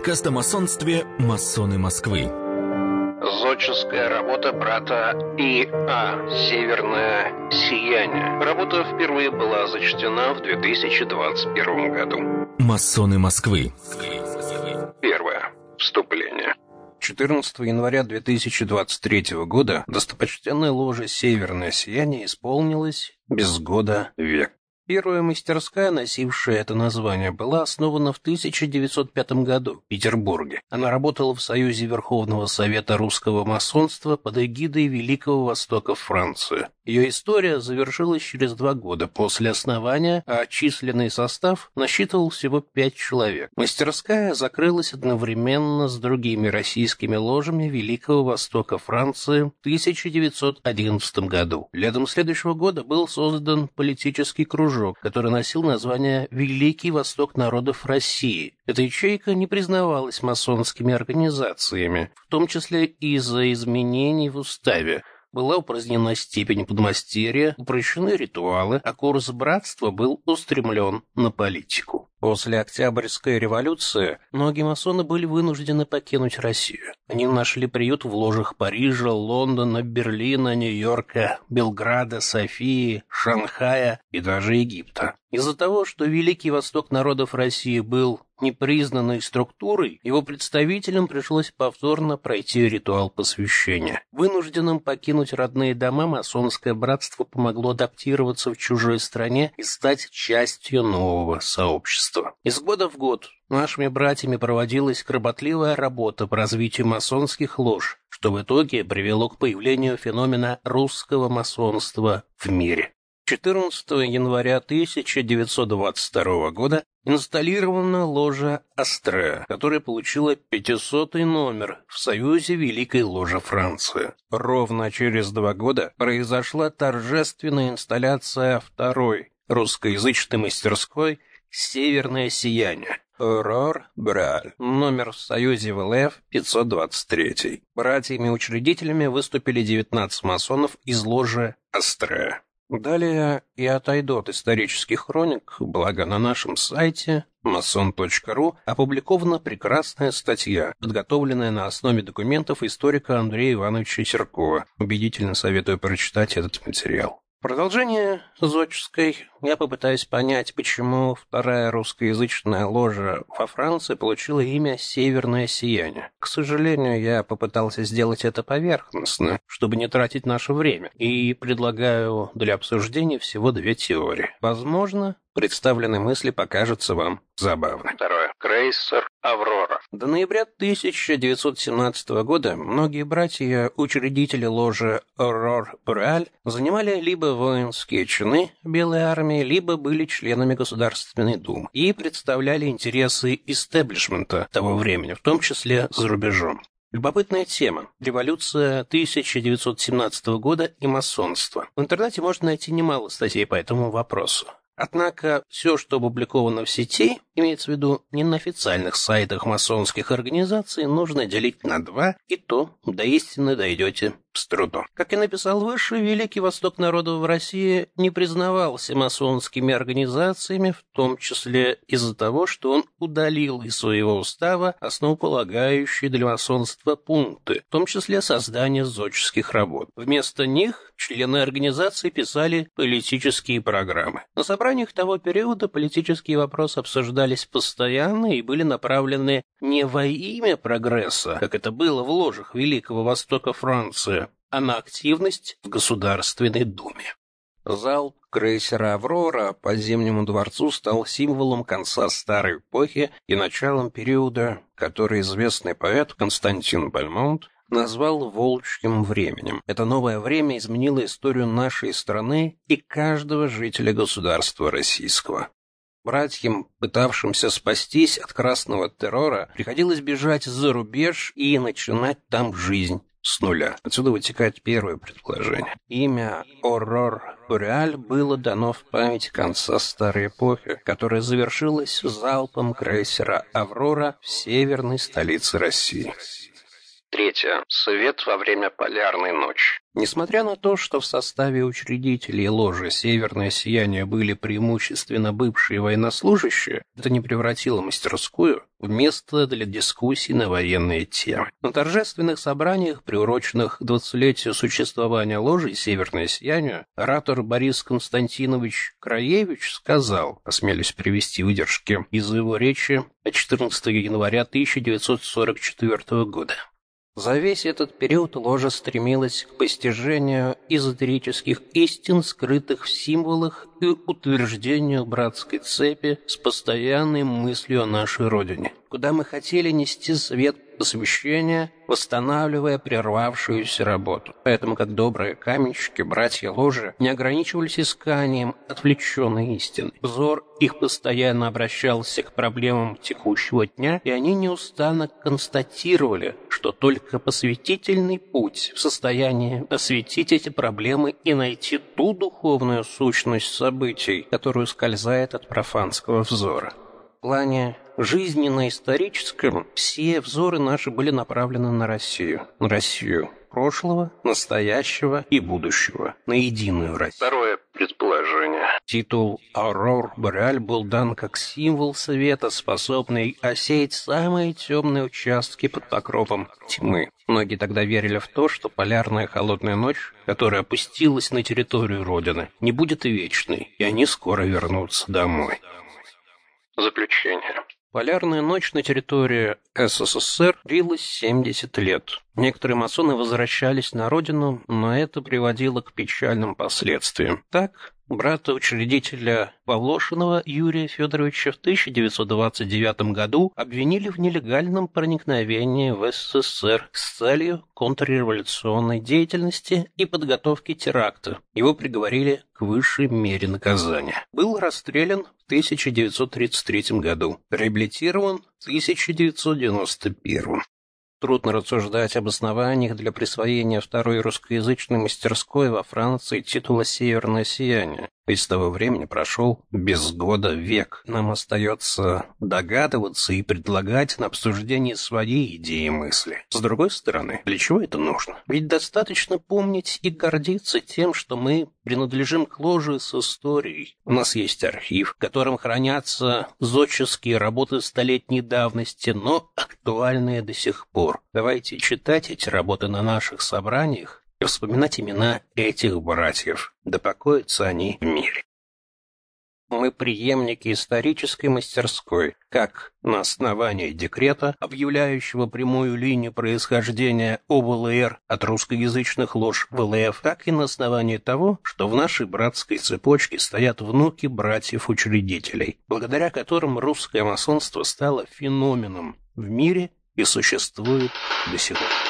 Подкаст о масонстве «Масоны Москвы». Зодческая работа брата И.А. «Северное сияние». Работа впервые была зачтена в 2021 году. «Масоны Москвы». Первое. Вступление. 14 января 2023 года достопочтенной ложе «Северное сияние» исполнилось без года век. Первая мастерская, носившая это название, была основана в 1905 году в Петербурге. Она работала в Союзе Верховного Совета Русского Масонства под эгидой Великого Востока Франции. Ее история завершилась через два года после основания, а численный состав насчитывал всего пять человек. Мастерская закрылась одновременно с другими российскими ложами Великого Востока Франции в 1911 году. Летом следующего года был создан политический кружок, который носил название «Великий Восток народов России». Эта ячейка не признавалась масонскими организациями, в том числе из-за изменений в уставе, была упразднена степень подмастерья, упрощены ритуалы, а курс братства был устремлен на политику. После Октябрьской революции многие масоны были вынуждены покинуть Россию. Они нашли приют в ложах Парижа, Лондона, Берлина, Нью-Йорка, Белграда, Софии, Шанхая и даже Египта. Из-за того, что Великий Восток народов России был непризнанной структурой, его представителям пришлось повторно пройти ритуал посвящения. Вынужденным покинуть родные дома масонское братство помогло адаптироваться в чужой стране и стать частью нового сообщества. Из года в год нашими братьями проводилась кропотливая работа по развитию масонских лож, что в итоге привело к появлению феномена русского масонства в мире. 14 января 1922 года инсталлирована ложа Астре, которая получила 500 номер в Союзе Великой Ложи Франции. Ровно через два года произошла торжественная инсталляция второй русскоязычной мастерской «Северное сияние», Рор Браль. Номер в Союзе ВЛФ 523. Братьями-учредителями выступили 19 масонов из ложи Астре. Далее я отойду от исторических хроник, благо на нашем сайте mason.ru опубликована прекрасная статья, подготовленная на основе документов историка Андрея Ивановича Серкова. Убедительно советую прочитать этот материал. Продолжение Зодческой я попытаюсь понять, почему вторая русскоязычная ложа во Франции получила имя «Северное сияние». К сожалению, я попытался сделать это поверхностно, чтобы не тратить наше время, и предлагаю для обсуждения всего две теории. Возможно, представленные мысли покажутся вам забавной. Второе. Крейсер «Аврора». До ноября 1917 года многие братья-учредители ложи «Аурор Бореаль» занимали либо воинские чины Белой армии, либо были членами Государственной Думы и представляли интересы истеблишмента того времени, в том числе за рубежом. Любопытная тема. Революция 1917 года и масонство. В интернете можно найти немало статей по этому вопросу. Однако все, что опубликовано в сети, имеется в виду не на официальных сайтах масонских организаций, нужно делить на два, и то до истины дойдете с трудом. Как я написал выше, Великий Восток народов в России не признавался масонскими организациями, в том числе из-за того, что он удалил из своего устава основополагающие для масонства пункты, в том числе создание зодческих работ. Вместо них члены организации писали политические программы. На собраниях того периода политические вопросы обсуждались постоянно и были направлены не во имя прогресса, как это было в ложах Великого Востока Франции, а на активность в Государственной Думе. Зал крейсера «Аврора» по Зимнему дворцу стал символом конца старой эпохи и началом периода, который известный поэт Константин Бальмонт назвал «волчьим временем». Это новое время изменило историю нашей страны и каждого жителя государства российского. Братьям, пытавшимся спастись от красного террора, приходилось бежать за рубеж и начинать там жизнь с нуля. Отсюда вытекает первое предположение. Имя Оррор Бореаль было дано в память конца старой эпохи, которая завершилась залпом крейсера «Аврора» в северной столице России. Третье. Свет во время полярной ночи. Несмотря на то, что в составе учредителей ложи «Северное сияние» были преимущественно бывшие военнослужащие, это не превратило мастерскую в место для дискуссий на военные темы. На торжественных собраниях, приуроченных к 20-летию существования ложи «Северное сияние», оратор Борис Константинович Краевич сказал, осмелюсь привести выдержки из его речи от 14 января 1944 года. За весь этот период ложа стремилась к постижению эзотерических истин, скрытых в символах, и утверждению братской цепи с постоянной мыслью о нашей Родине, куда мы хотели нести свет посвящения, восстанавливая прервавшуюся работу. Поэтому, как добрые каменщики, братья ложи не ограничивались исканием отвлеченной истины. Взор их постоянно обращался к проблемам текущего дня, и они неустанно констатировали, что только посвятительный путь в состоянии осветить эти проблемы и найти ту духовную сущность событий, которую скользает от профанского взора. В плане жизненно-историческом все взоры наши были направлены на Россию. На Россию прошлого, настоящего и будущего. На единую Россию. Второе предположение. Титул «Аурор Бореаль» был дан как символ света, способный осеять самые темные участки под покровом тьмы. Многие тогда верили в то, что полярная холодная ночь, которая опустилась на территорию Родины, не будет и вечной, и они скоро вернутся домой. Заключение. Полярная ночь на территории СССР длилась 70 лет. Некоторые масоны возвращались на родину, но это приводило к печальным последствиям. Так, брата-учредителя Павлошинова Юрия Федоровича в 1929 году обвинили в нелегальном проникновении в СССР с целью контрреволюционной деятельности и подготовки теракта. Его приговорили к высшей мере наказания. Был расстрелян в 1933 году, реабилитирован в 1991. Трудно рассуждать об основаниях для присвоения второй русскоязычной мастерской во Франции титула «Северное сияние». Ведь с того времени прошел без года век. Нам остается догадываться и предлагать на обсуждение свои идеи и мысли. С другой стороны, для чего это нужно? Ведь достаточно помнить и гордиться тем, что мы принадлежим к ложе с историей. У нас есть архив, в котором хранятся зодческие работы столетней давности, но актуальные до сих пор. Давайте читать эти работы на наших собраниях и вспоминать имена этих братьев, да покоятся они в мире. Мы преемники исторической мастерской, как на основании декрета, объявляющего прямую линию происхождения ОВЛР от русскоязычных лож ВЛФ, так и на основании того, что в нашей братской цепочке стоят внуки братьев-учредителей, благодаря которым русское масонство стало феноменом в мире и существует до сих пор.